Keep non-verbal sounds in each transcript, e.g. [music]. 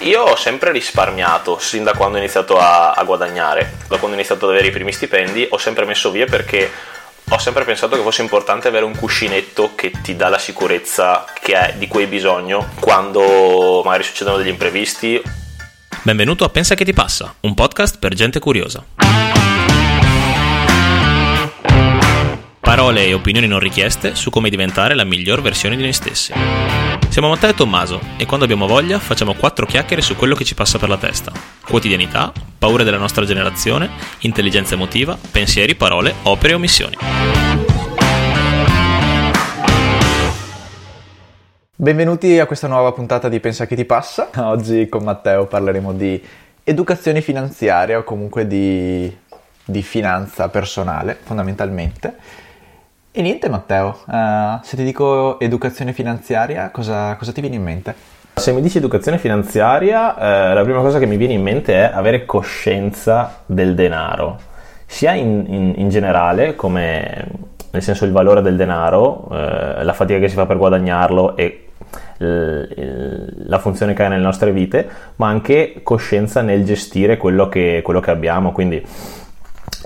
Io ho sempre risparmiato sin da quando ho iniziato a, a guadagnare, da quando ho iniziato ad avere i primi stipendi, ho sempre messo via perché ho sempre pensato che fosse importante avere un cuscinetto che ti dà la sicurezza di cui hai bisogno quando magari succedono degli imprevisti. Benvenuto a Pensa che ti passa, un podcast per gente curiosa. Parole e opinioni non richieste su come diventare la miglior versione di noi stessi. Siamo Matteo e Tommaso e quando abbiamo voglia facciamo quattro chiacchiere su quello che ci passa per la testa. Quotidianità, paure della nostra generazione, intelligenza emotiva, pensieri, parole, opere e omissioni. Benvenuti a questa nuova puntata di Pensa che ti passa. Oggi con Matteo parleremo di educazione finanziaria o comunque di, di finanza personale fondamentalmente. E niente Matteo, uh, se ti dico educazione finanziaria, cosa, cosa, ti viene in mente? Se mi dici educazione finanziaria, eh, la prima cosa che mi viene in mente è avere coscienza del denaro, sia in, in, in generale, come nel senso il valore del denaro, eh, la fatica che si fa per guadagnarlo e la funzione che ha nelle nostre vite, ma anche coscienza nel gestire quello che, quello che abbiamo. Quindi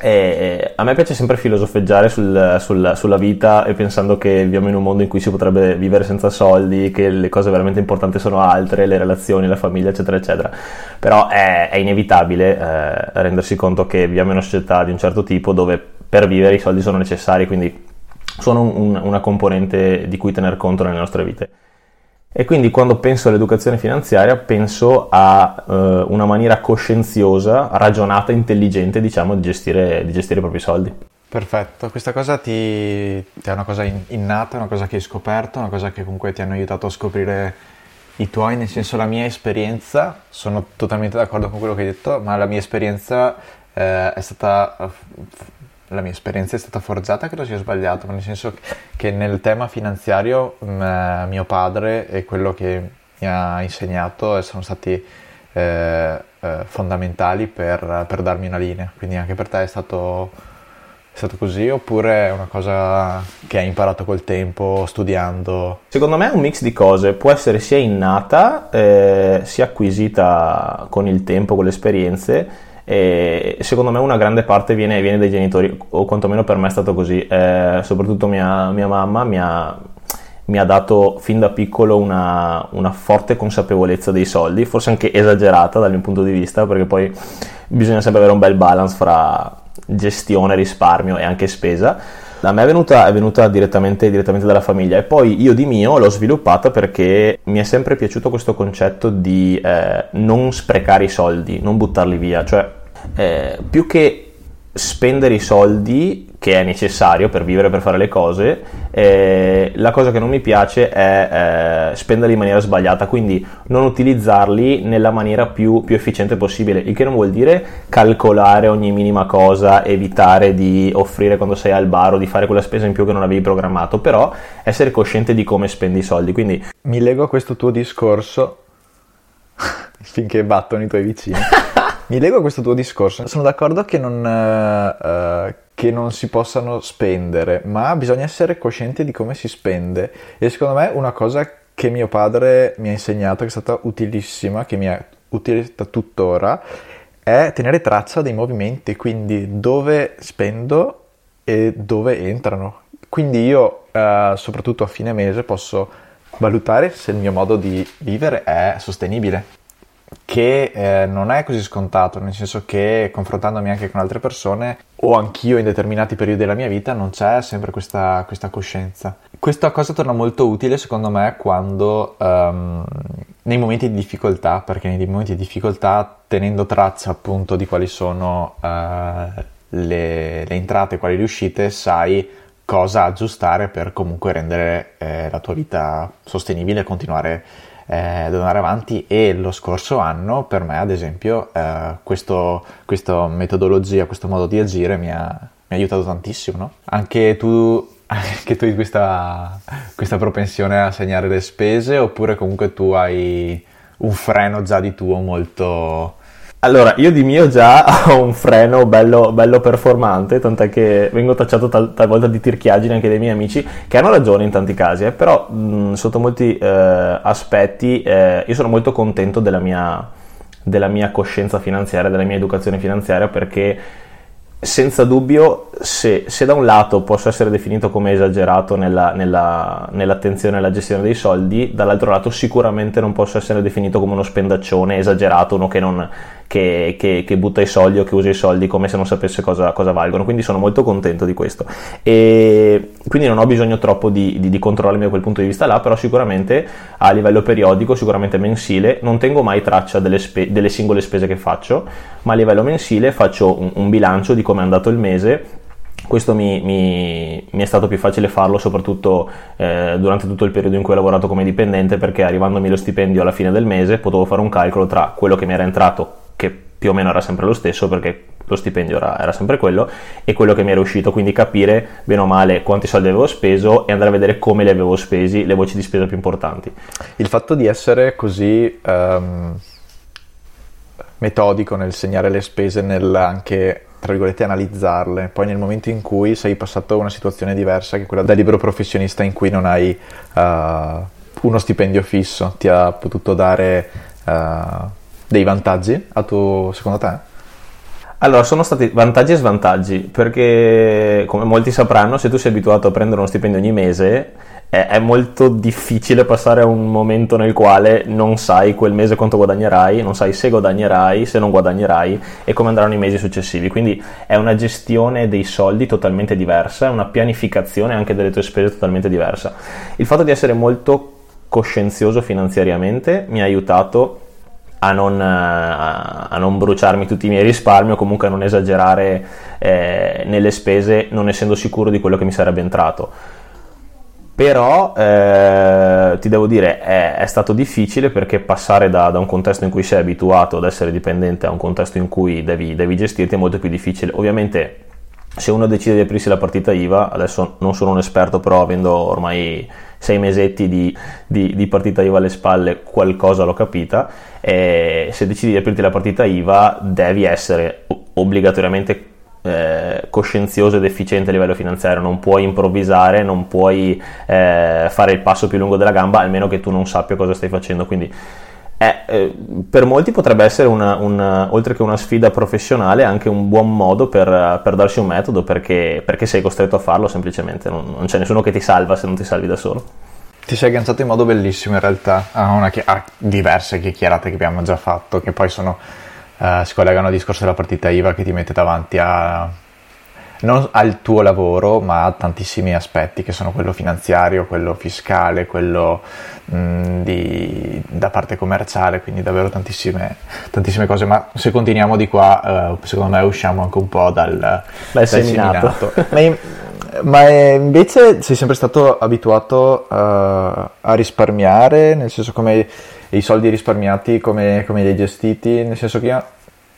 e a me piace sempre filosofeggiare sul, sul, sulla vita e pensando che viviamo in un mondo in cui si potrebbe vivere senza soldi, che le cose veramente importanti sono altre, le relazioni, la famiglia, eccetera, eccetera. Però è, è inevitabile eh, rendersi conto che viviamo in una società di un certo tipo dove per vivere i soldi sono necessari, quindi sono un, una componente di cui tener conto nelle nostre vite. E quindi quando penso all'educazione finanziaria penso a uh, una maniera coscienziosa, ragionata, intelligente, diciamo, di gestire, di gestire i propri soldi. Perfetto, questa cosa ti, ti, è una cosa innata, una cosa che hai scoperto, una cosa che comunque ti hanno aiutato a scoprire i tuoi, nel senso la mia esperienza, sono totalmente d'accordo con quello che hai detto, ma la mia esperienza eh, è stata la mia esperienza è stata forgiata, credo sia sbagliato, nel senso che nel tema finanziario mh, mm, mio padre e quello che mi ha insegnato sono stati eh, eh, fondamentali per, per, darmi una linea, quindi anche per te è stato, è stato così oppure è una cosa che hai imparato col tempo, studiando? Secondo me è un mix di cose, può essere sia innata, eh, sia acquisita con il tempo, con le esperienze, e secondo me una grande parte viene, viene dai genitori, o quantomeno per me è stato così. Eh, soprattutto mia, mia mamma mi ha, mi ha, dato fin da piccolo una, una, forte consapevolezza dei soldi, forse anche esagerata dal mio punto di vista, perché poi bisogna sempre avere un bel balance fra gestione, risparmio e anche spesa. A me è venuta, è venuta direttamente, direttamente, dalla famiglia. E poi io di mio l'ho sviluppata perché mi è sempre piaciuto questo concetto di eh, non sprecare i soldi, non buttarli via, cioè eh, più che spendere i soldi che è necessario per vivere, per fare le cose, eh, la cosa che non mi piace è eh, spenderli in maniera sbagliata, quindi non utilizzarli nella maniera più, più, efficiente possibile, il che non vuol dire calcolare ogni minima cosa, evitare di offrire quando sei al bar o di fare quella spesa in più che non avevi programmato, però essere cosciente di come spendi i soldi. Quindi... Mi leggo a questo tuo discorso [laughs] finché battono i tuoi vicini. [laughs] Mi leggo a questo tuo discorso. Sono d'accordo che non, uh, che non, si possano spendere, ma bisogna essere coscienti di come si spende. E secondo me una cosa che mio padre mi ha insegnato, che è stata utilissima, che mi è utile tuttora, è tenere traccia dei movimenti, quindi dove spendo e dove entrano. Quindi io, uh, soprattutto a fine mese, posso valutare se il mio modo di vivere è sostenibile che eh, non è così scontato, nel senso che confrontandomi anche con altre persone o anch'io in determinati periodi della mia vita non c'è sempre questa, questa coscienza. Questa cosa torna molto utile secondo me quando um, nei momenti di difficoltà, perché nei momenti di difficoltà tenendo traccia appunto di quali sono uh, le, le entrate quali le uscite sai cosa aggiustare per comunque rendere eh, la tua vita sostenibile e continuare eh, ad andare avanti e lo scorso anno per me ad esempio eh, questo, questa metodologia, questo modo di agire mi ha, mi ha aiutato tantissimo. No? Anche tu [laughs] anche tu hai questa, questa, propensione a segnare le spese oppure comunque tu hai un freno già di tuo molto, Allora, io di mio già [laughs] ho un freno bello, bello performante, tant'è che vengo tacciato tal- talvolta di tirchiaggine anche dai miei amici, che hanno ragione in tanti casi, eh, però mh, sotto molti eh, aspetti eh, io sono molto contento della mia, della mia coscienza finanziaria, della mia educazione finanziaria, perché senza dubbio, se, se, da un lato posso essere definito come esagerato nella, nella, nell'attenzione alla gestione dei soldi, dall'altro lato sicuramente non posso essere definito come uno spendaccione esagerato, uno che non, che, che, che, butta i soldi o che usa i soldi come se non sapesse cosa, cosa, valgono. Quindi sono molto contento di questo. E quindi non ho bisogno troppo di, di, di controllarmi da quel punto di vista là, però sicuramente a livello periodico, sicuramente mensile, non tengo mai traccia delle, spe, delle singole spese che faccio, ma a livello mensile faccio un, un bilancio di come è andato il mese questo mi, mi, mi, è stato più facile farlo soprattutto eh, durante tutto il periodo in cui ho lavorato come dipendente perché arrivandomi lo stipendio alla fine del mese potevo fare un calcolo tra quello che mi era entrato più o meno era sempre lo stesso perché lo stipendio era, era, sempre quello e quello che mi era uscito, quindi capire bene o male quanti soldi avevo speso e andare a vedere come li avevo spesi, le voci di spesa più importanti. Il fatto di essere così um, metodico nel segnare le spese, nel anche tra virgolette analizzarle, poi nel momento in cui sei passato a una situazione diversa che quella da libero professionista in cui non hai uh, uno stipendio fisso, ti ha potuto dare... Uh, dei vantaggi a tuo, secondo te? Allora, sono stati vantaggi e svantaggi, perché come molti sapranno, se tu sei abituato a prendere uno stipendio ogni mese, è, molto difficile passare a un momento nel quale non sai quel mese quanto guadagnerai, non sai se guadagnerai, se non guadagnerai e come andranno i mesi successivi. Quindi è una gestione dei soldi totalmente diversa, è una pianificazione anche delle tue spese totalmente diversa. Il fatto di essere molto coscienzioso finanziariamente mi ha aiutato a non, a, a non, bruciarmi tutti i miei risparmi o comunque a non esagerare eh, nelle spese non essendo sicuro di quello che mi sarebbe entrato. Però eh, ti devo dire, è, è, stato difficile perché passare da, da, un contesto in cui sei abituato ad essere dipendente a un contesto in cui devi, devi gestirti è molto più difficile. Ovviamente se uno decide di aprirsi la partita IVA, adesso non sono un esperto, però avendo ormai sei mesetti di, di, di partita IVA alle spalle, qualcosa l'ho capita. E se decidi di aprirti la partita IVA, devi essere obbligatoriamente eh, coscienzioso ed efficiente a livello finanziario, non puoi improvvisare, non puoi eh, fare il passo più lungo della gamba, almeno che tu non sappia cosa stai facendo. Quindi è, eh, per molti potrebbe essere una, una, oltre che una sfida professionale anche un buon modo per, per darsi un metodo perché, perché, sei costretto a farlo semplicemente, non, non, c'è nessuno che ti salva se non ti salvi da solo. Ti sei agganciato in modo bellissimo in realtà a, una, a diverse chiacchierate che abbiamo già fatto che poi sono, uh, si collegano al discorso della partita IVA che ti mette davanti a non al tuo lavoro, ma a tantissimi aspetti che sono quello finanziario, quello fiscale, quello mh, di, da parte commerciale, quindi davvero tantissime, tantissime, cose. Ma se continuiamo di qua, uh, secondo me usciamo anche un po' dal, dal seminato. [laughs] ma, ma, invece sei sempre stato abituato uh, a risparmiare, nel senso come i soldi risparmiati, come, come li hai gestiti, nel senso che io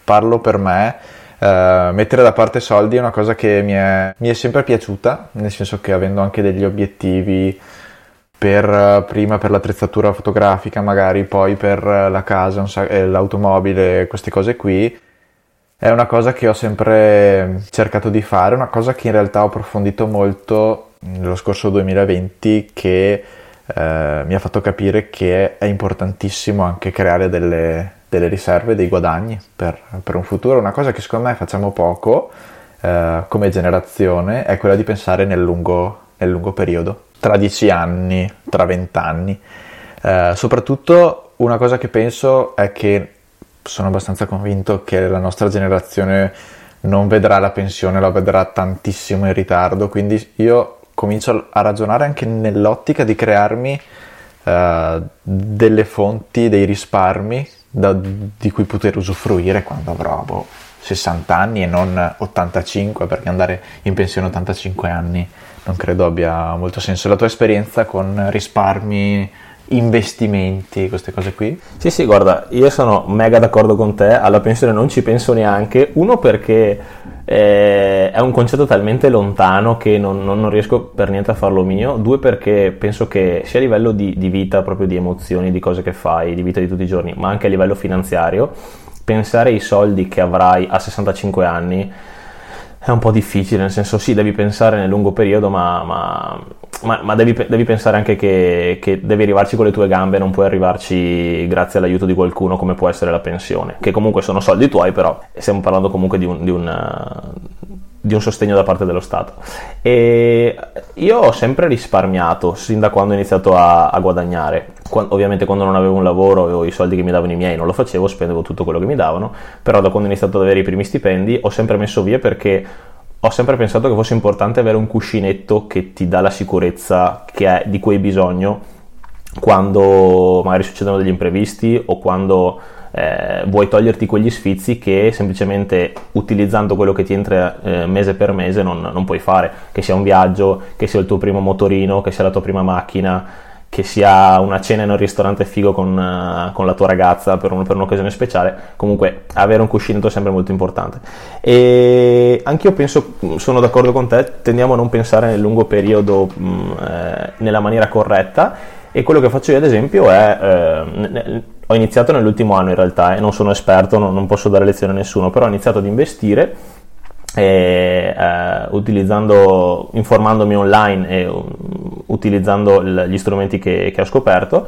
parlo per me Uh, mettere da parte soldi è una cosa che mi è, mi è, sempre piaciuta, nel senso che avendo anche degli obiettivi per, prima per l'attrezzatura fotografica, magari poi per la casa, eh, l'automobile, queste cose qui, è una cosa che ho sempre cercato di fare, una cosa che in realtà ho approfondito molto nello scorso 2020 che eh, mi ha fatto capire che è importantissimo anche creare delle, delle riserve, dei guadagni per, per, un futuro. Una cosa che secondo me facciamo poco eh, come generazione è quella di pensare nel lungo, nel lungo periodo, tra dieci anni, tra vent'anni. Eh, soprattutto una cosa che penso è che sono abbastanza convinto che la nostra generazione non vedrà la pensione, la vedrà tantissimo in ritardo, quindi io comincio a ragionare anche nell'ottica di crearmi uh, delle fonti, dei risparmi da, di cui poter usufruire quando avrò boh, 60 anni e non 85 perché andare in pensione a 85 anni non credo abbia molto senso. La tua esperienza con risparmi, investimenti, queste cose qui? Sì, sì, guarda, io sono mega d'accordo con te, alla pensione non ci penso neanche, uno perché eh, è un concetto talmente lontano che non, non, non, riesco per niente a farlo mio, due perché penso che sia a livello di, di vita, proprio di emozioni, di cose che fai, di vita di tutti i giorni, ma anche a livello finanziario, pensare ai soldi che avrai a 65 anni è un po' difficile, nel senso sì, devi pensare nel lungo periodo, ma, ma, ma, ma devi, devi, pensare anche che, che, devi arrivarci con le tue gambe, non puoi arrivarci grazie all'aiuto di qualcuno come può essere la pensione, che comunque sono soldi tuoi, però stiamo parlando comunque di un, di un, di un sostegno da parte dello Stato. E io ho sempre risparmiato sin da quando ho iniziato a, a guadagnare. Quando, ovviamente quando non avevo un lavoro avevo i soldi che mi davano i miei, non lo facevo, spendevo tutto quello che mi davano, però da quando ho iniziato ad avere i primi stipendi ho sempre messo via perché ho sempre pensato che fosse importante avere un cuscinetto che ti dà la sicurezza di cui hai bisogno quando magari succedono degli imprevisti o quando eh, vuoi toglierti quegli sfizi che semplicemente utilizzando quello che ti entra eh, mese per mese non, non, puoi fare, che sia un viaggio, che sia il tuo primo motorino, che sia la tua prima macchina, che sia una cena in un ristorante figo con, uh, con la tua ragazza per, un, per, un'occasione speciale, comunque avere un cuscinetto è sempre molto importante. E anche io penso, sono d'accordo con te, tendiamo a non pensare nel lungo periodo mh, mm, eh, nella maniera corretta. E quello che faccio io ad esempio è... Eh, ho iniziato nell'ultimo anno in realtà e non sono esperto, non, non posso dare lezione a nessuno, però ho iniziato ad investire e, eh, informandomi online e um, utilizzando l- gli strumenti che, che ho scoperto.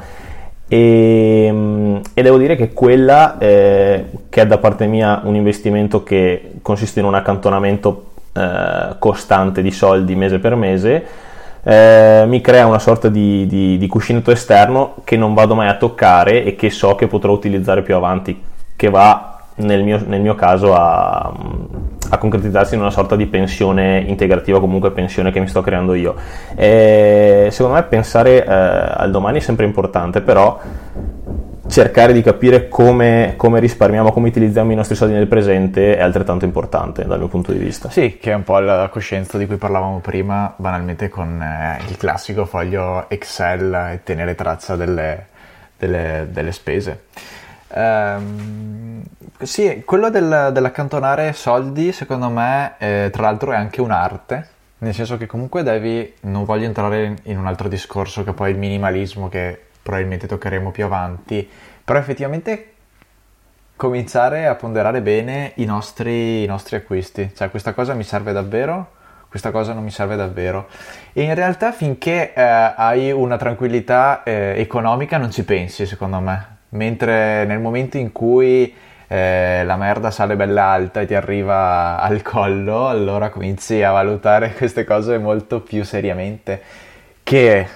E, um, e, devo dire che quella eh, che è da parte mia un investimento che consiste in un accantonamento eh, costante di soldi mese per mese eh, mi crea una sorta di, di, di, cuscinetto esterno che non vado mai a toccare e che so che potrò utilizzare più avanti, che va nel mio, nel mio caso a, a, concretizzarsi in una sorta di pensione integrativa, comunque pensione che mi sto creando io. E secondo me pensare eh, al domani è sempre importante, però cercare di capire come, come, risparmiamo, come utilizziamo i nostri soldi nel presente è altrettanto importante dal mio punto di vista. Sì, che è un po' la coscienza di cui parlavamo prima, banalmente con eh, il classico foglio Excel e tenere traccia delle, delle, delle spese. Um, sì, quello del, dell'accantonare soldi, secondo me, eh, tra l'altro è anche un'arte, nel senso che comunque devi, non voglio entrare in un altro discorso che poi il minimalismo che probabilmente toccheremo più avanti, però effettivamente cominciare a ponderare bene i nostri, i nostri acquisti, cioè questa cosa mi serve davvero, questa cosa non mi serve davvero. E in realtà finché eh, hai una tranquillità eh, economica non ci pensi, secondo me. Mentre nel momento in cui eh, la merda sale bella alta e ti arriva al collo, allora cominci a valutare [laughs] queste cose molto più seriamente. Che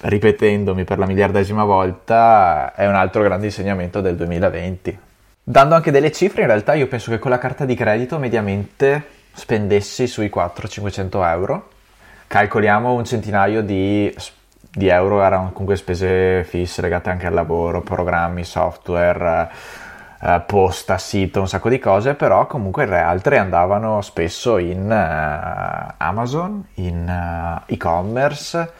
ripetendomi per la miliardesima volta, è un altro grande insegnamento del 2020. Dando anche delle cifre, in realtà io penso che con la carta di credito mediamente spendessi sui 400-500 euro. Calcoliamo un centinaio di, di, euro, erano comunque spese fisse legate anche al lavoro, programmi, software, eh, posta, sito, un sacco di cose, però comunque altre andavano spesso in eh, Amazon, in eh, e-commerce,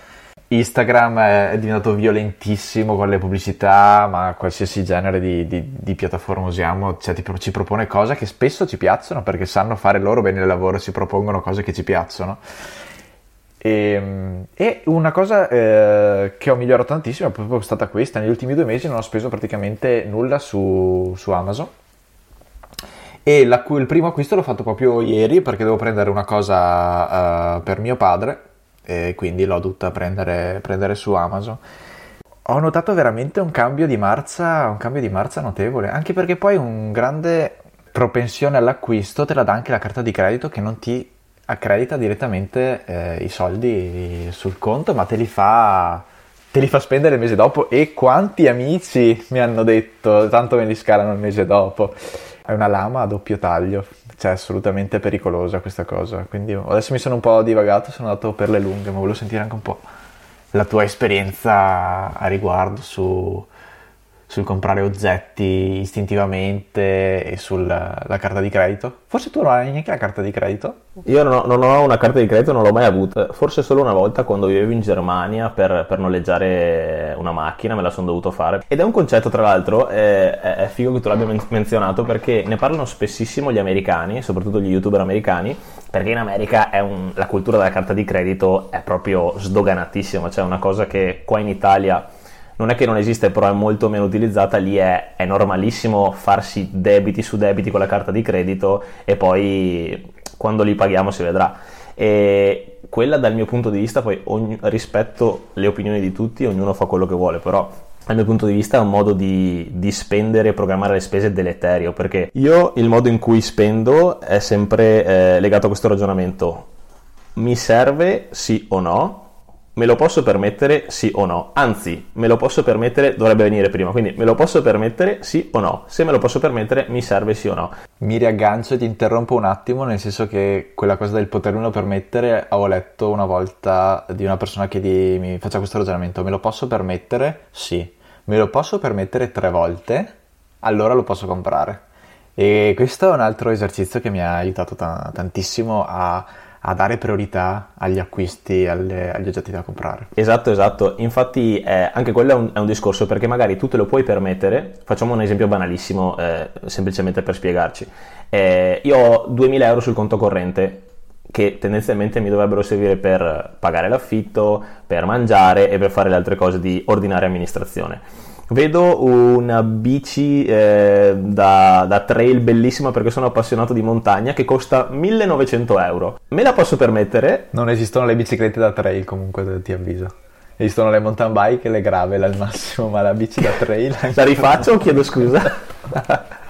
Instagram è diventato violentissimo con le pubblicità, ma qualsiasi genere di, di, di piattaforma usiamo cioè, ti, ci propone cose che spesso ci piacciono perché sanno fare loro bene il lavoro, ci propongono cose che ci piacciono. E, ehm, e una cosa eh, che ho migliorato tantissimo è proprio stata questa: negli ultimi due mesi non ho speso praticamente nulla su, su Amazon. E la, il primo acquisto l'ho fatto proprio ieri perché devo prendere una cosa uh, per mio padre e quindi l'ho dovuta prendere, prendere su Amazon. Ho notato veramente un cambio di marcia, un cambio di marcia notevole, anche perché poi un grande propensione all'acquisto te la dà anche la carta di credito che non ti accredita direttamente eh, i soldi sul conto, ma te li fa te li fa spendere il mese dopo. E quanti amici mi hanno detto tanto me li scalano il mese dopo. È una lama a doppio taglio cioè assolutamente pericolosa questa cosa. Quindi adesso mi sono un po' divagato, sono andato per le lunghe, ma volevo sentire anche un po' la tua esperienza a riguardo su, sul comprare oggetti istintivamente e sulla carta di credito? Forse tu non hai neanche la carta di credito? Io ho, non ho, una carta di credito, non l'ho mai avuta. Forse solo una volta quando vivevo in Germania per, per noleggiare una macchina, me la sono dovuto fare. Ed è un concetto, tra l'altro, è, è figo che tu l'abbia men- menzionato perché ne parlano spessissimo gli americani, soprattutto gli youtuber americani, perché in America un, la cultura della carta di credito è proprio sdoganatissima, cioè una cosa che qua in Italia non è che non esiste, però è molto meno utilizzata, lì è, è normalissimo farsi debiti su debiti con la carta di credito e poi quando li paghiamo si vedrà. E quella dal mio punto di vista, poi ogni, rispetto le opinioni di tutti, ognuno fa quello che vuole, però dal mio punto di vista è un modo di, di, spendere e programmare le spese deleterio perché io il modo in cui spendo è sempre eh, legato a questo ragionamento mi serve sì o no me lo posso permettere sì o no. Anzi me lo posso permettere dovrebbe venire prima. Quindi me lo posso permettere sì o no. Se me lo posso permettere mi serve sì o no. Mi riaggancio e ti interrompo un attimo nel senso che quella cosa del potermelo permettere ho letto una volta di una persona che di, mi faccia questo ragionamento. Me lo posso permettere? Sì. Me lo posso permettere tre volte, allora lo posso comprare. E questo è un altro esercizio che mi ha aiutato t- tantissimo a, a, dare priorità agli acquisti, alle, agli oggetti da comprare. Esatto, esatto. Infatti eh, anche quello è un, è un, discorso perché magari tu te lo puoi permettere. Facciamo un esempio banalissimo, eh, semplicemente per spiegarci. Eh, io ho 2000 euro sul conto corrente che tendenzialmente mi dovrebbero servire per pagare l'affitto, per mangiare e per fare le altre cose di ordinaria amministrazione. Vedo una bici eh, da, da, trail bellissima perché sono appassionato di montagna che costa 1900 euro. Me la posso permettere? Non esistono le biciclette da trail comunque, ti avviso. Esistono le mountain bike e le gravel al massimo, ma la bici da trail... [laughs] la rifaccio o chiedo scusa? [laughs]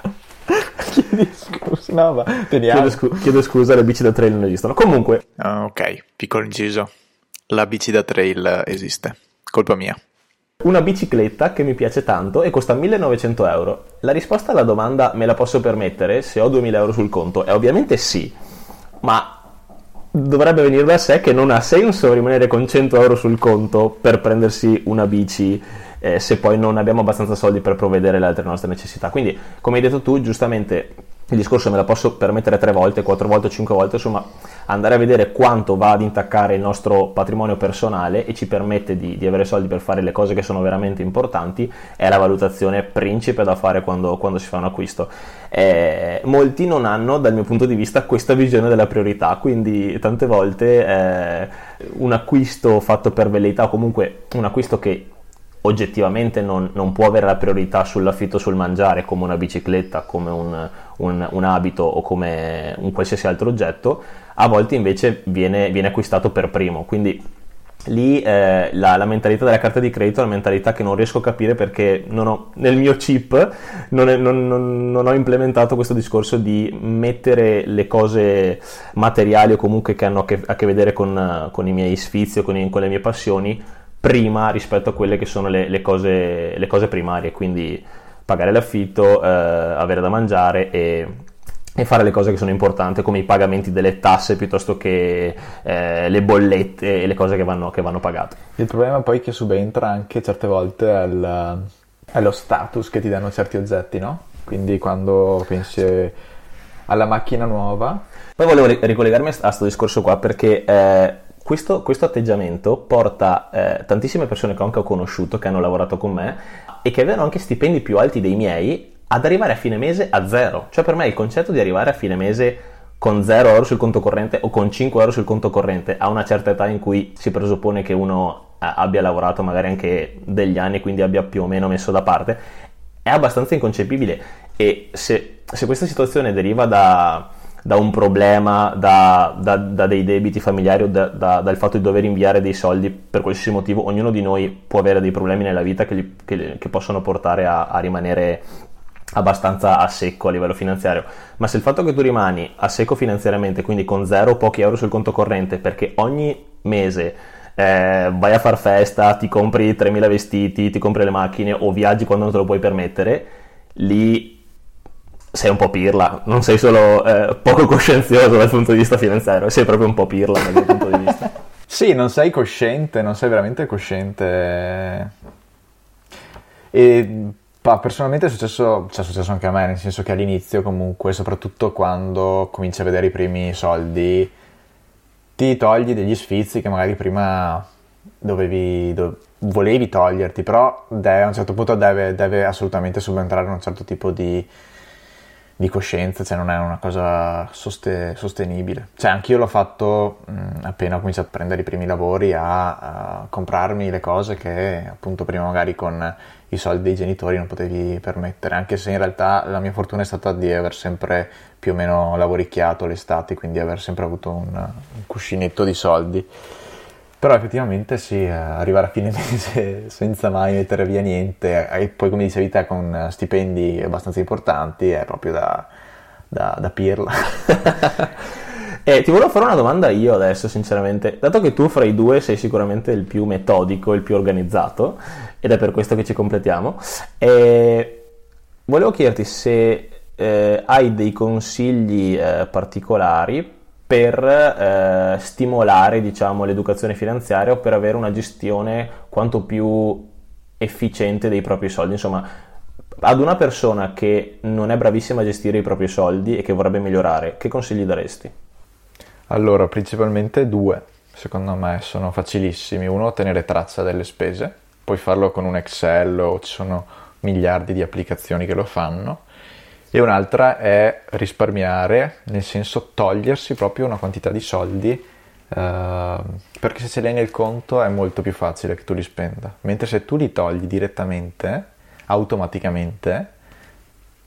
chiedi scusa, no, ma teniamo. Chiedo, scu- chiedo scusa, le bici da trail non esistono. Comunque. Uh, ok, piccolo inciso. La bici da trail esiste. Colpa mia. Una bicicletta che mi piace tanto e costa 1900 euro. La risposta alla domanda me la posso permettere se ho 2000 euro sul conto è ovviamente sì, ma dovrebbe venire da sé che non ha senso rimanere con 100 euro sul conto per prendersi una bici eh, se poi non abbiamo abbastanza soldi per provvedere le altre nostre necessità. Quindi, come hai detto tu, giustamente il discorso me la posso permettere tre volte, quattro volte, cinque volte, insomma, andare a vedere quanto va ad intaccare il nostro patrimonio personale e ci permette di, di avere soldi per fare le cose che sono veramente importanti, è la valutazione principe da fare quando, quando si fa un acquisto. Eh, molti non hanno, dal mio punto di vista, questa visione della priorità, quindi tante volte eh, un acquisto fatto per velleità o comunque un acquisto che oggettivamente non, non, può avere la priorità sull'affitto sul mangiare come una bicicletta, come un, un, un, abito o come un qualsiasi altro oggetto, a volte invece viene, viene acquistato per primo. Quindi lì eh, la, la, mentalità della carta di credito è una mentalità che non riesco a capire perché ho, nel mio chip non, è, non, non, non, ho implementato questo discorso di mettere le cose materiali o comunque che hanno a che, a che vedere con, con, i miei sfizi o con, con le mie passioni prima rispetto a quelle che sono le, le, cose, le cose, primarie, quindi pagare l'affitto, eh, avere da mangiare e, e, fare le cose che sono importanti come i pagamenti delle tasse piuttosto che eh, le bollette e le cose che vanno, che vanno, pagate. Il problema poi è che subentra anche certe volte al, allo status che ti danno certi oggetti, no? Quindi quando pensi alla macchina nuova... Poi volevo ricollegarmi a questo discorso qua perché... Eh, questo, questo, atteggiamento porta eh, tantissime persone che anche ho conosciuto, che hanno lavorato con me e che avevano anche stipendi più alti dei miei, ad arrivare a fine mese a zero. Cioè per me il concetto di arrivare a fine mese con 0 euro sul conto corrente o con 5 euro sul conto corrente a una certa età in cui si presuppone che uno eh, abbia lavorato magari anche degli anni, quindi abbia più o meno messo da parte, è abbastanza inconcepibile. E se, se questa situazione deriva da da un problema, da, da, da dei debiti familiari o da, dal fatto di dover inviare dei soldi per qualsiasi motivo, ognuno di noi può avere dei problemi nella vita che, gli, che, che possono portare a, a rimanere abbastanza a secco a livello finanziario, ma se il fatto che tu rimani a secco finanziariamente, quindi con zero o pochi euro sul conto corrente, perché ogni mese eh, vai a far festa, ti compri 3.000 vestiti, ti compri le macchine o viaggi quando non te lo puoi permettere, lì sei un po' pirla, non sei solo eh, poco coscienzioso dal punto di vista finanziario, sei proprio un po' pirla dal mio punto di vista. [laughs] sì, non sei cosciente, non sei veramente cosciente. E personalmente è successo, cioè è successo anche a me, nel senso che all'inizio comunque, soprattutto quando cominci a vedere i primi soldi, ti togli degli sfizi che magari prima dovevi, do, volevi toglierti, però deve, a un certo punto deve, deve assolutamente subentrare un certo tipo di di coscienza, cioè non è una cosa soste- sostenibile. Cioè anch'io l'ho fatto mh, appena ho cominciato a prendere i primi lavori a, a, comprarmi le cose che appunto prima magari con i soldi dei genitori non potevi permettere, anche se in realtà la mia fortuna è stata di aver sempre più o meno lavoricchiato l'estate, quindi aver sempre avuto un, un cuscinetto di soldi. Però effettivamente sì, eh, arrivare a fine [laughs] mese senza mai mettere via niente e poi come dicevi te con stipendi abbastanza importanti è proprio da, da, da pirla. [laughs] eh, ti volevo fare una domanda io adesso sinceramente, dato che tu fra i due sei sicuramente il più metodico, il più organizzato ed è per questo che ci completiamo, eh, volevo chiederti se eh, hai dei consigli eh, particolari per eh, stimolare diciamo, l'educazione finanziaria o per avere una gestione quanto più efficiente dei propri soldi. Insomma, ad una persona che non è bravissima a gestire i propri soldi e che vorrebbe migliorare, che consigli daresti? Allora, principalmente due, secondo me sono facilissimi. Uno, tenere traccia delle spese, puoi farlo con un Excel o ci sono miliardi di applicazioni che lo fanno e un'altra è risparmiare, nel senso togliersi proprio una quantità di soldi, eh, perché se ce li hai nel conto è molto più facile che tu li spenda, mentre se tu li togli direttamente, automaticamente,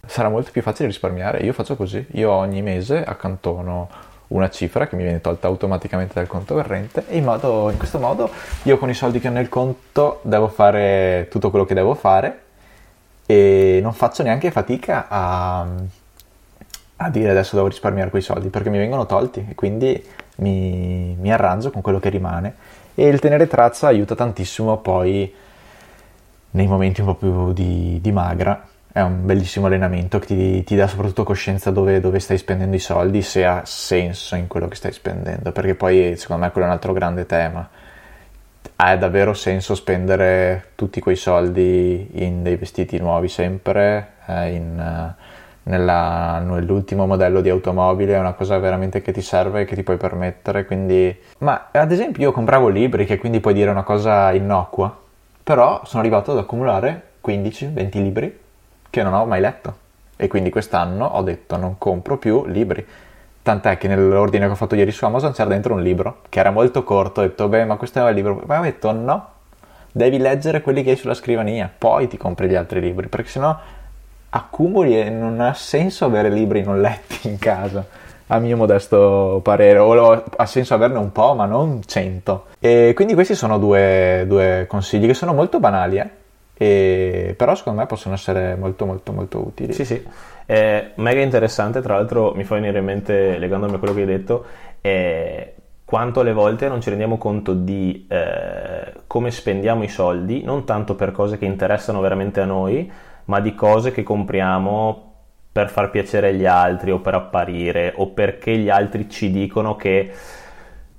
sarà molto più facile risparmiare. Io faccio così, io ogni mese accantono una cifra che mi viene tolta automaticamente dal conto corrente e in, modo, in questo modo io con i soldi che ho nel conto devo fare tutto quello che devo fare e non faccio neanche fatica a, a dire adesso devo risparmiare quei soldi perché mi vengono tolti e quindi mi, mi arrangio con quello che rimane. E il tenere traccia aiuta tantissimo poi nei momenti un po' più di, di magra. È un bellissimo allenamento che ti, ti dà soprattutto coscienza dove, dove, stai spendendo i soldi, se ha senso in quello che stai spendendo, perché poi secondo me quello è un altro grande tema ha davvero senso spendere tutti quei soldi in dei vestiti nuovi sempre, eh, in, uh, nella, nell'ultimo modello di automobile, è una cosa veramente che ti serve e che ti puoi permettere, quindi... Ma ad esempio io compravo libri, che quindi puoi dire una cosa innocua, però sono arrivato ad accumulare 15-20 libri che non ho mai letto. E quindi quest'anno ho detto non compro più libri Tant'è che nell'ordine che ho fatto ieri su Amazon c'era dentro un libro che era molto corto. Ho detto, beh, ma questo è il libro. Ma ho detto, no, devi leggere quelli che hai sulla scrivania, poi ti compri gli altri libri, perché sennò accumuli e non ha senso avere libri non letti in casa. A mio modesto parere, o ha senso averne un po', ma non cento. E quindi questi sono due, due consigli che sono molto banali, eh? E, però secondo me possono essere molto molto molto utili. Sì, sì. È mega interessante, tra l'altro mi fa venire in mente, legandomi a quello che hai detto, è quanto alle volte non ci rendiamo conto di eh, come spendiamo i soldi, non tanto per cose che interessano veramente a noi, ma di cose che compriamo per far piacere agli altri o per apparire o perché gli altri ci dicono che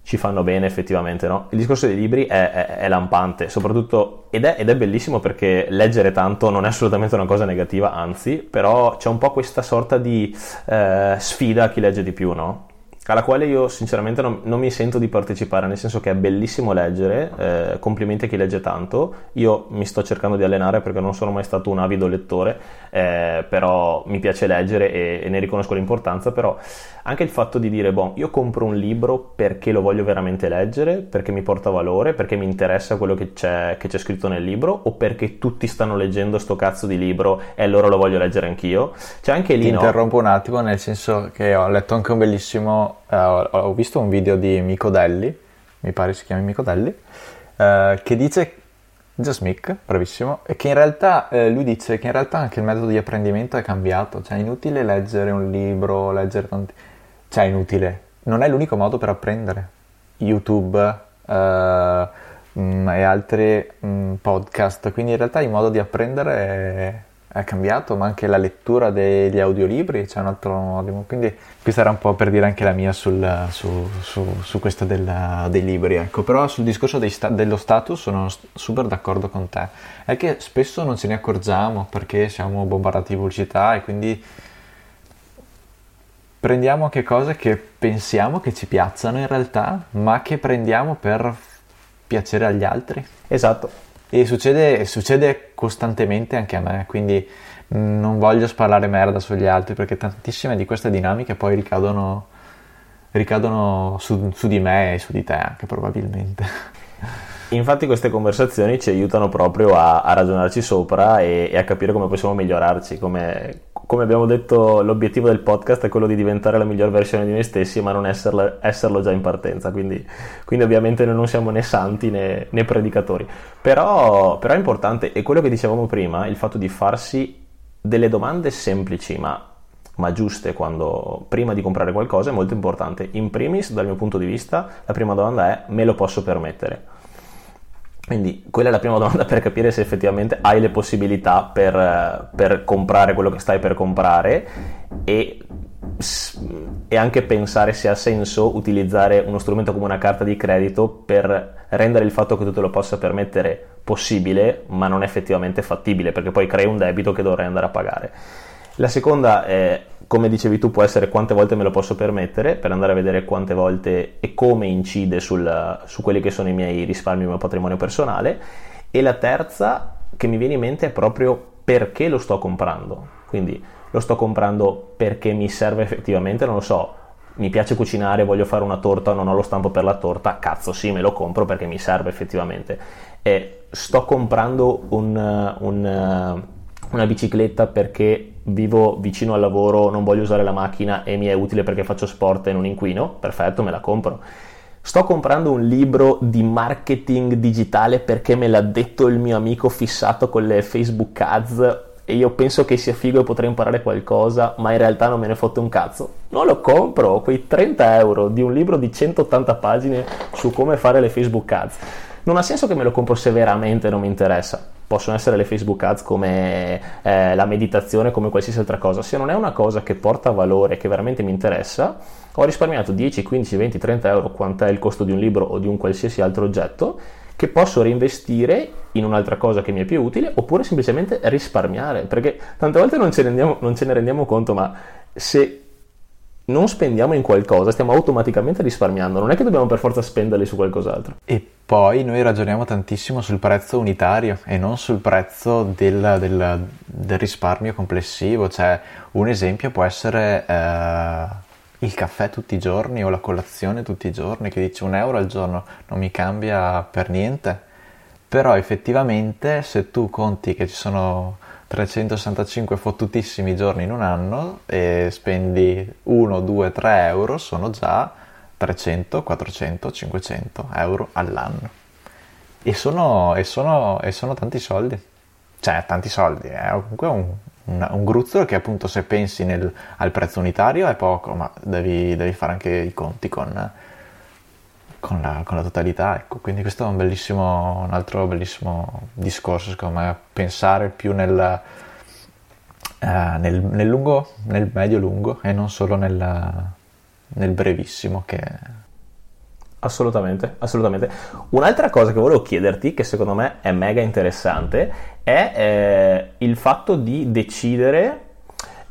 ci fanno bene effettivamente, no? Il discorso dei libri è, è, è lampante, soprattutto, ed è, ed è, bellissimo perché leggere tanto non è assolutamente una cosa negativa, anzi, però c'è un po' questa sorta di eh, sfida a chi legge di più, no? Alla quale io sinceramente non, non, mi sento di partecipare, nel senso che è bellissimo leggere, eh, complimenti a chi legge tanto, io mi sto cercando di allenare perché non sono mai stato un avido lettore, eh, però mi piace leggere e, e, ne riconosco l'importanza, però anche il fatto di dire, boh, io compro un libro perché lo voglio veramente leggere, perché mi porta valore, perché mi interessa quello che c'è, che c'è scritto nel libro, o perché tutti stanno leggendo sto cazzo di libro e allora lo voglio leggere anch'io. C'è anche lì... Ti no? interrompo un attimo, nel senso che ho letto anche un bellissimo Uh, ho visto un video di Micodelli, mi pare si chiami Micodelli, uh, che dice, Just Mick, bravissimo, e che in realtà, uh, lui dice che in realtà anche il metodo di apprendimento è cambiato, cioè è inutile leggere un libro, leggere tanti... cioè è inutile, non è l'unico modo per apprendere. YouTube mh, mm, e altri mh, mm, podcast, quindi in realtà il modo di apprendere è è cambiato, ma anche la lettura degli audiolibri c'è un altro. Quindi questa era un po' per dire anche la mia sul, su, su, su, questo del, dei libri. Ecco. Però sul discorso sta, dello status sono super d'accordo con te. È che spesso non ce ne accorgiamo perché siamo bombardati di pubblicità e quindi prendiamo anche cose che pensiamo che ci piacciono in realtà, ma che prendiamo per piacere agli altri. Esatto. E succede, succede, costantemente anche a me, quindi non voglio sparare merda sugli altri perché tantissime di queste dinamiche poi ricadono, ricadono su, su di me e su di te anche probabilmente. [laughs] Infatti queste conversazioni ci aiutano proprio a, a ragionarci sopra e, e, a capire come possiamo migliorarci. Come, come, abbiamo detto, l'obiettivo del podcast è quello di diventare la miglior versione di noi stessi, ma non esserlo, esserlo già in partenza. Quindi, quindi, ovviamente noi non siamo né santi né, né predicatori. Però, però è importante, e quello che dicevamo prima, il fatto di farsi delle domande semplici, ma ma giuste quando, prima di comprare qualcosa è molto importante. In primis, dal mio punto di vista, la prima domanda è me lo posso permettere? Quindi quella è la prima domanda [laughs] per capire se effettivamente hai le possibilità per, per comprare quello che stai per comprare e, e, anche pensare se ha senso utilizzare uno strumento come una carta di credito per rendere il fatto che tu te lo possa permettere possibile ma non effettivamente fattibile perché poi crei un debito che dovrai andare a pagare. La seconda è come dicevi tu, può essere quante volte me lo posso permettere per andare a vedere quante volte e come incide sul, su quelli che sono i miei risparmi, il mio patrimonio personale. E la terza che mi viene in mente è proprio perché lo sto comprando. Quindi lo sto comprando perché mi serve effettivamente, non lo so, mi piace cucinare, voglio fare una torta, non ho lo stampo per la torta, cazzo sì, me lo compro perché mi serve effettivamente. E sto comprando un, un, una bicicletta perché vivo vicino al lavoro, non voglio usare la macchina e mi è utile perché faccio sport e non inquino, perfetto, me la compro. Sto comprando un libro di marketing digitale perché me l'ha detto il mio amico fissato con le Facebook ads e io penso che sia figo e potrei imparare qualcosa, ma in realtà non me ne fotte un cazzo. Non lo compro, quei 30 euro di un libro di 180 pagine su come fare le Facebook ads. Non ha senso che me lo compro se veramente non mi interessa possono essere le Facebook ads come eh, la meditazione, come qualsiasi altra cosa. Se non è una cosa che porta valore, che veramente mi interessa, ho risparmiato 10, 15, 20, 30 euro, quant'è il costo di un libro o di un qualsiasi altro oggetto, che posso reinvestire in un'altra cosa che mi è più utile, oppure semplicemente risparmiare, perché tante volte non ce ne rendiamo, non ce ne rendiamo conto, ma se non spendiamo in qualcosa, stiamo automaticamente risparmiando, non è che dobbiamo per forza spenderli su qualcos'altro. E poi noi ragioniamo tantissimo sul prezzo unitario e non sul prezzo del, del, del risparmio complessivo, cioè un esempio può essere eh, il caffè tutti i giorni o la colazione tutti i giorni, che dice un euro al giorno non mi cambia per niente, però effettivamente se tu conti che ci sono 365 fottutissimi giorni in un anno e spendi 1, 2, 3 euro, sono già 300, 400, 500 euro all'anno. E sono, e sono, e sono tanti soldi. Cioè, tanti soldi, è comunque un, un, un gruzzolo che appunto se pensi nel, al prezzo unitario è poco, ma devi, devi fare anche i conti con con la, con la, totalità. Ecco. Quindi questo è un, bellissimo, un altro bellissimo discorso, secondo me, pensare più nel, uh, nel, nel, lungo, nel medio-lungo e non solo nel, nel brevissimo che... Assolutamente, assolutamente. Un'altra cosa che volevo chiederti, che secondo me è mega interessante, è eh, il fatto di decidere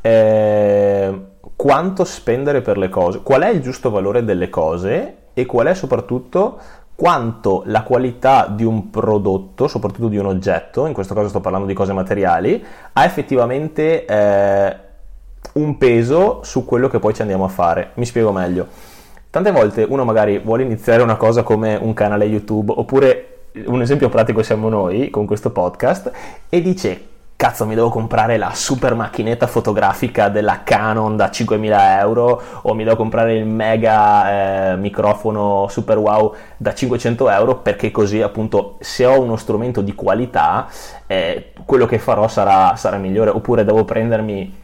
eh, quanto spendere per le cose, qual è il giusto valore delle cose e qual è soprattutto quanto la qualità di un prodotto, soprattutto di un oggetto, in questo caso sto parlando di cose materiali, ha effettivamente eh, un peso su quello che poi ci andiamo a fare. Mi spiego meglio. Tante volte uno magari vuole iniziare una cosa come un canale YouTube, oppure un esempio pratico siamo noi con questo podcast, e dice cazzo mi devo comprare la super macchinetta fotografica della Canon da 5.000 euro o mi devo comprare il mega eh, microfono super wow da 500 euro perché così appunto se ho uno strumento di qualità eh, quello che farò sarà, sarà migliore. Oppure devo prendermi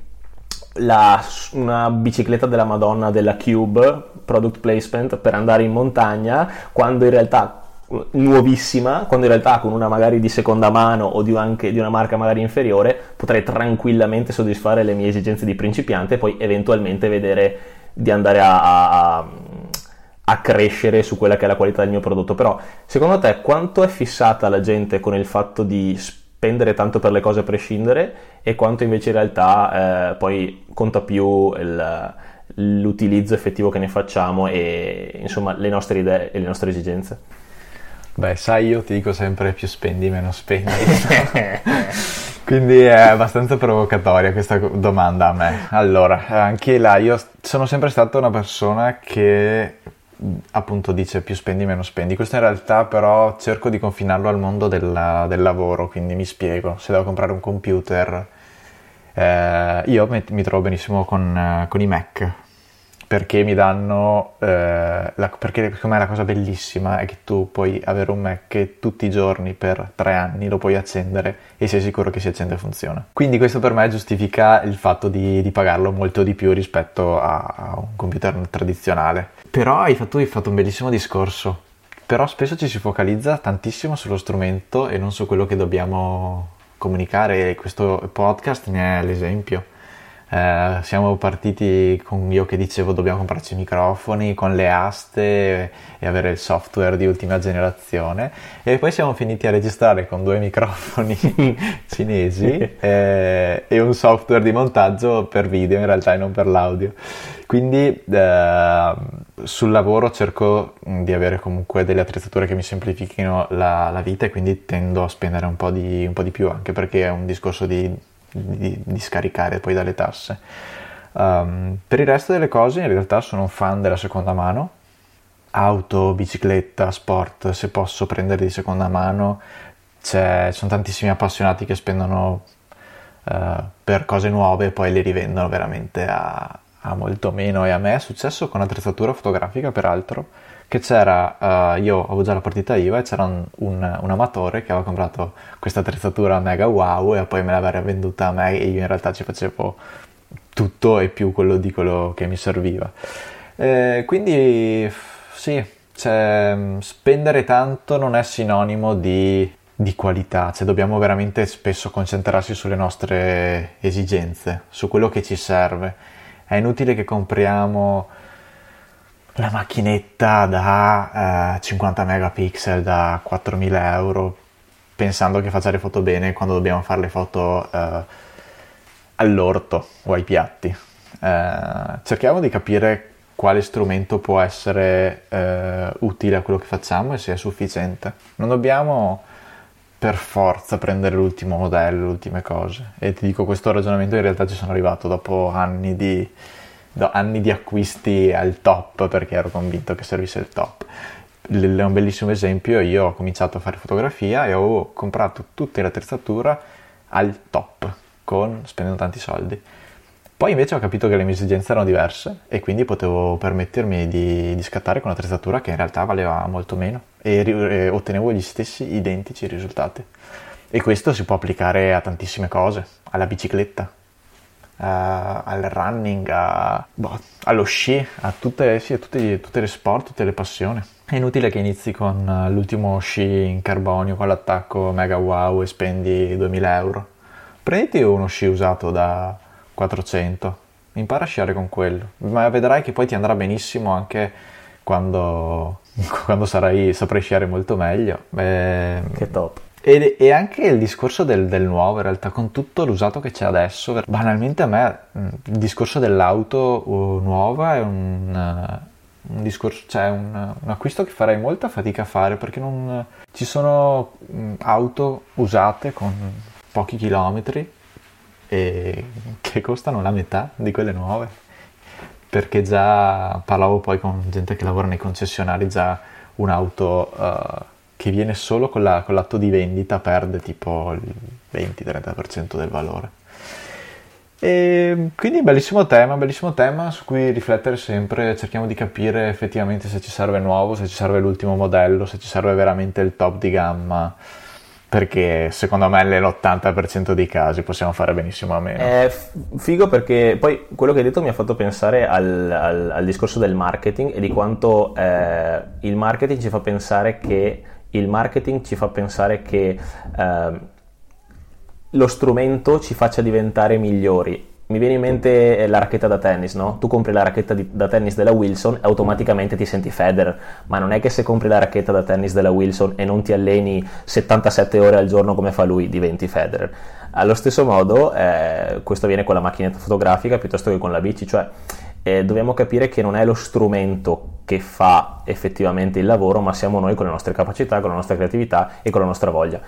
la, una bicicletta della Madonna della Cube product placement per andare in montagna quando in realtà nuovissima, quando in realtà con una magari di seconda mano o di, anche di una marca magari inferiore potrei tranquillamente soddisfare le mie esigenze di principiante e poi eventualmente vedere di andare a, a, a, crescere su quella che è la qualità del mio prodotto. Però secondo te quanto è fissata la gente con il fatto di spendere tanto per le cose a prescindere e quanto invece in realtà eh, poi conta più il, l'utilizzo effettivo che ne facciamo e insomma le nostre idee e le nostre esigenze? Beh, sai, io ti dico sempre più spendi, meno spendi. [laughs] Quindi è abbastanza provocatoria questa domanda a me. Allora, anche là, io sono sempre stata una persona che appunto dice più spendi meno spendi. Questo in realtà però cerco di confinarlo al mondo della, del lavoro, quindi mi spiego. Se devo comprare un computer, eh, io mi, mi, trovo benissimo con, eh, con i Mac, perché mi danno, eh, la, perché secondo me la cosa bellissima è che tu puoi avere un Mac che tutti i giorni per tre anni lo puoi accendere e sei sicuro che si accende e funziona. Quindi questo per me giustifica il fatto di, di pagarlo molto di più rispetto a, a, un computer tradizionale. Però hai fatto, hai fatto un bellissimo discorso, però spesso ci si focalizza tantissimo sullo strumento e non su quello che dobbiamo comunicare e questo podcast ne è l'esempio eh, siamo partiti con io che dicevo dobbiamo comprarci i microfoni con le aste e avere il software di ultima generazione. E poi siamo finiti a registrare con due microfoni [laughs] cinesi eh, e un software di montaggio per video in realtà e non per l'audio. Quindi eh, sul lavoro cerco di avere comunque delle attrezzature che mi semplifichino la, la vita e quindi tendo a spendere un po, di, un po' di più anche perché è un discorso di di, di scaricare poi dalle tasse. Um, per il resto delle cose in realtà sono un fan della seconda mano, auto, bicicletta, sport, se posso prendere di seconda mano, ci sono tantissimi appassionati che spendono uh, per cose nuove e poi le rivendono veramente a, a molto meno e a me. È successo con attrezzatura fotografica peraltro che c'era, uh, io avevo già la partita IVA e c'era un, un, un, amatore che aveva comprato questa attrezzatura mega wow e poi me l'aveva venduta a me e io in realtà ci facevo tutto e più quello di quello che mi serviva. Eh, quindi sì, cioè, spendere tanto non è sinonimo di, di qualità, cioè dobbiamo veramente spesso concentrarsi sulle nostre esigenze, su quello che ci serve. È inutile che compriamo la macchinetta da eh, 50 megapixel da 4000 euro pensando che faccia le foto bene quando dobbiamo fare le foto eh, all'orto o ai piatti. Eh, cerchiamo di capire quale strumento può essere eh, utile a quello che facciamo e se è sufficiente. Non dobbiamo per forza prendere l'ultimo modello, le ultime cose. E ti dico, questo ragionamento in realtà ci sono arrivato dopo anni di anni di acquisti al top perché ero convinto che servisse il top. L- un bellissimo esempio, io ho cominciato a fare fotografia e ho comprato tutta l'attrezzatura al top, con, spendendo tanti soldi. Poi invece ho capito che le mie esigenze erano diverse e quindi potevo permettermi di, di scattare con un'attrezzatura che in realtà valeva molto meno e, e ottenevo gli stessi identici risultati. E questo si può applicare a tantissime cose, alla bicicletta, al running, a, boh, allo sci, a, tutte, sì, a tutte, tutte, le sport, tutte le passioni. È inutile che inizi con uh, l'ultimo sci in carbonio con l'attacco mega wow e spendi 2000 euro. Prenditi uno sci usato da 400, impara a sciare con quello, ma vedrai che poi ti andrà benissimo anche quando, [laughs] quando sarai, saprai sciare molto meglio. Beh, che top. E, e, anche il discorso del, del, nuovo, in realtà, con tutto l'usato che c'è adesso, banalmente a me il discorso dell'auto uh, nuova è un, uh, un discorso, cioè un, un, acquisto che farei molta fatica a fare perché non, ci sono auto usate con pochi chilometri e che costano la metà di quelle nuove. Perché già parlavo poi con gente che lavora nei concessionari, già un'auto. Uh, che viene solo con, la, con l'atto di vendita perde tipo il 20-30% del valore. E quindi bellissimo tema, bellissimo tema su cui riflettere sempre, cerchiamo di capire effettivamente se ci serve nuovo, se ci serve l'ultimo modello, se ci serve veramente il top di gamma, perché secondo me nell'80% dei casi possiamo fare benissimo a meno. È figo perché poi quello che hai detto mi ha fatto pensare al, al, al discorso del marketing e di quanto eh, il marketing ci fa pensare che il marketing ci fa pensare che eh, lo strumento ci faccia diventare migliori. Mi viene in mente la racchetta da tennis, no? Tu compri la racchetta di, da tennis della Wilson e automaticamente ti senti Federer, ma non è che se compri la racchetta da tennis della Wilson e non ti alleni 77 ore al giorno come fa lui diventi Federer. Allo stesso modo, eh, questo avviene con la macchinetta fotografica piuttosto che con la bici, cioè eh, dobbiamo capire che non è lo strumento che fa effettivamente il lavoro, ma siamo noi con le nostre capacità, con la nostra creatività e con la nostra voglia.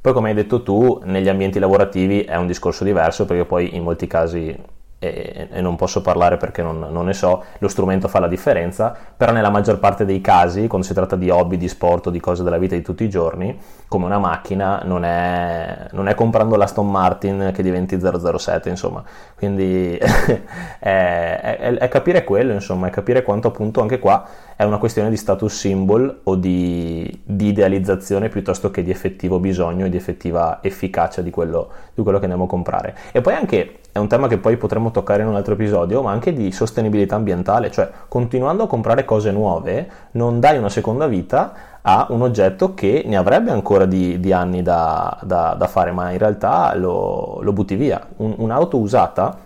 Poi come hai detto tu, negli ambienti lavorativi è un discorso diverso perché poi in molti casi e, e non posso parlare perché non, non, ne so, lo strumento fa la differenza, però nella maggior parte dei casi, quando si tratta di hobby, di sport o di cose della vita di tutti i giorni, come una macchina, non è, non è comprando l'Aston Martin che diventi 007, insomma. Quindi [laughs] è, è, è, capire quello, insomma, è capire quanto appunto anche qua è una questione di status symbol o di, di idealizzazione piuttosto che di effettivo bisogno e di effettiva efficacia di quello, di quello che andiamo a comprare. E poi anche è un tema che poi potremmo toccare in un altro episodio, ma anche di sostenibilità ambientale, cioè continuando a comprare cose nuove non dai una seconda vita a un oggetto che ne avrebbe ancora di, di anni da, da, da, fare, ma in realtà lo, lo butti via. Un, un'auto usata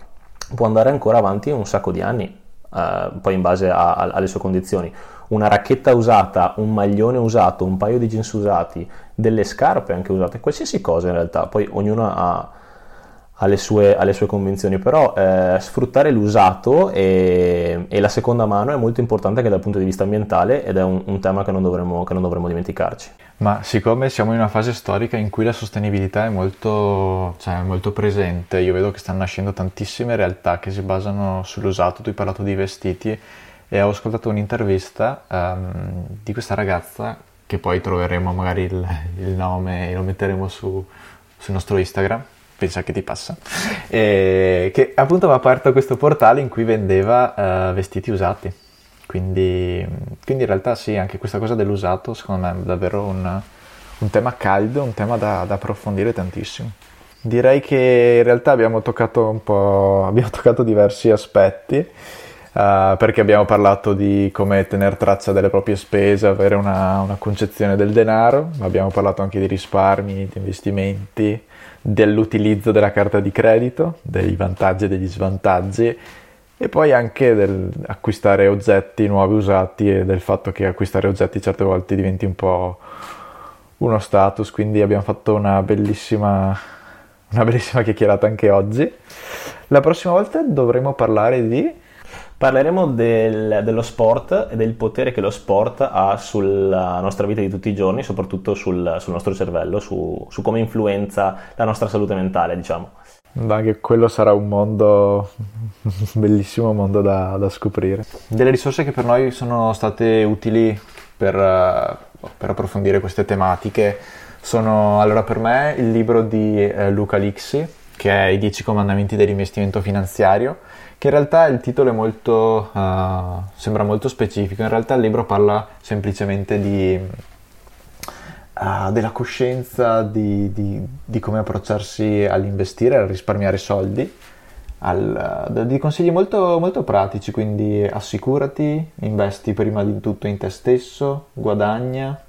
può andare ancora avanti un sacco di anni, eh, poi in base a, a, alle sue condizioni. Una racchetta usata, un maglione usato, un paio di jeans usati, delle scarpe anche usate, qualsiasi cosa in realtà, poi ognuno ha alle sue, alle sue convinzioni, però eh, sfruttare l'usato e, e, la seconda mano è molto importante anche dal punto di vista ambientale ed è un, un tema che non, dovremmo, dimenticarci. Ma siccome siamo in una fase storica in cui la sostenibilità è molto, cioè, molto presente, io vedo che stanno nascendo tantissime realtà che si basano sull'usato, tu hai parlato di vestiti e ho ascoltato un'intervista um, di questa ragazza che poi troveremo magari il, il nome e lo metteremo su, sul nostro Instagram pensa che ti passa, e che appunto aveva aperto questo portale in cui vendeva uh, vestiti usati. Quindi, quindi, in realtà sì, anche questa cosa dell'usato secondo me è davvero un, un tema caldo, un tema da, da, approfondire tantissimo. Direi che in realtà abbiamo toccato un po', [laughs] abbiamo toccato diversi aspetti. Uh, perché abbiamo parlato di come tenere traccia delle proprie spese, avere una, una concezione del denaro, ma abbiamo parlato anche di risparmi, di investimenti, dell'utilizzo della carta di credito, dei vantaggi e degli svantaggi e poi anche dell'acquistare oggetti nuovi usati e del fatto che acquistare oggetti certe volte diventi un po' uno status, quindi abbiamo fatto una bellissima, una bellissima chiacchierata anche oggi. La prossima volta dovremo parlare di Parleremo del, dello sport e del potere che lo sport ha sulla nostra vita di tutti i giorni, soprattutto sul, sul nostro cervello, su, su, come influenza la nostra salute mentale, diciamo. Anche quello sarà un mondo, un [laughs] bellissimo mondo da, da, scoprire. Delle risorse che per noi sono state utili per, per approfondire queste tematiche sono, allora per me, il libro di eh, Luca Lixi, che è I 10 comandamenti dell'investimento finanziario, che in realtà il titolo è molto, uh, sembra molto specifico, in realtà il libro parla semplicemente di, uh, della coscienza di, di, di, come approcciarsi all'investire, al risparmiare soldi, al, uh, di consigli molto, molto pratici, quindi assicurati, investi prima di tutto in te stesso, guadagna,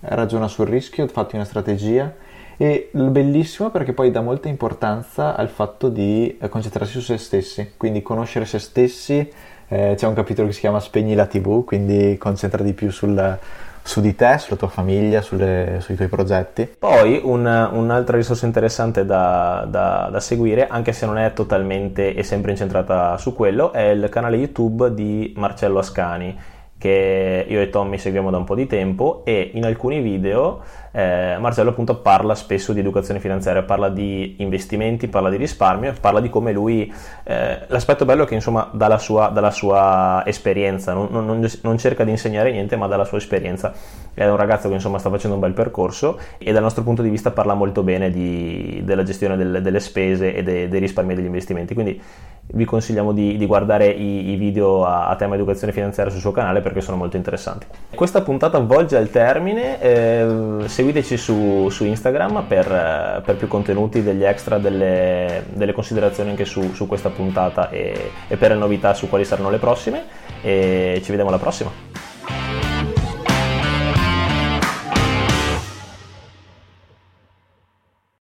ragiona sul rischio, fatti una strategia e bellissimo perché poi dà molta importanza al fatto di eh, concentrarsi su se stessi, quindi conoscere se stessi. Eh, c'è un capitolo che si chiama Spegni la TV, quindi concentra di più sul, su di te, sulla tua famiglia, sulle, sui tuoi progetti. Poi un, un'altra risorsa interessante da, da, da, seguire, anche se non è totalmente e sempre incentrata su quello, è il canale YouTube di Marcello Ascani, che io e Tommy seguiamo da un po' di tempo e in alcuni video eh, Marcello appunto parla spesso di educazione finanziaria, parla di investimenti, parla di risparmio parla di come lui, eh, l'aspetto bello è che insomma dalla sua, dalla sua esperienza, non, non, non, cerca di insegnare niente ma dalla sua esperienza, è un ragazzo che insomma sta facendo un bel percorso e dal nostro punto di vista parla molto bene di, della gestione del, delle spese e de, dei risparmi e degli investimenti, quindi vi consigliamo di, di guardare i, i video a, a, tema educazione finanziaria sul suo canale perché sono molto interessanti. Questa puntata volge al termine, eh, seguiteci su, su Instagram per, per, più contenuti, degli extra, delle, delle considerazioni anche su, su questa puntata e, e per le novità su quali saranno le prossime e ci vediamo alla prossima.